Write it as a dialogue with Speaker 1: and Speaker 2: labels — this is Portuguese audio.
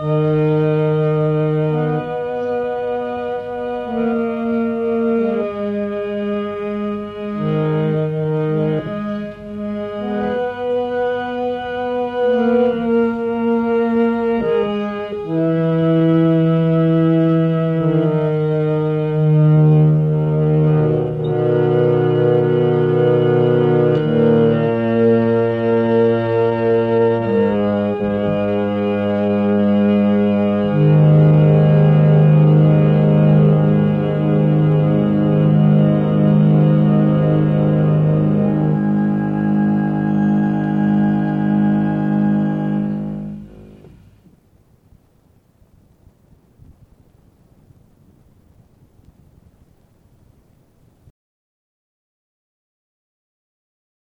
Speaker 1: Música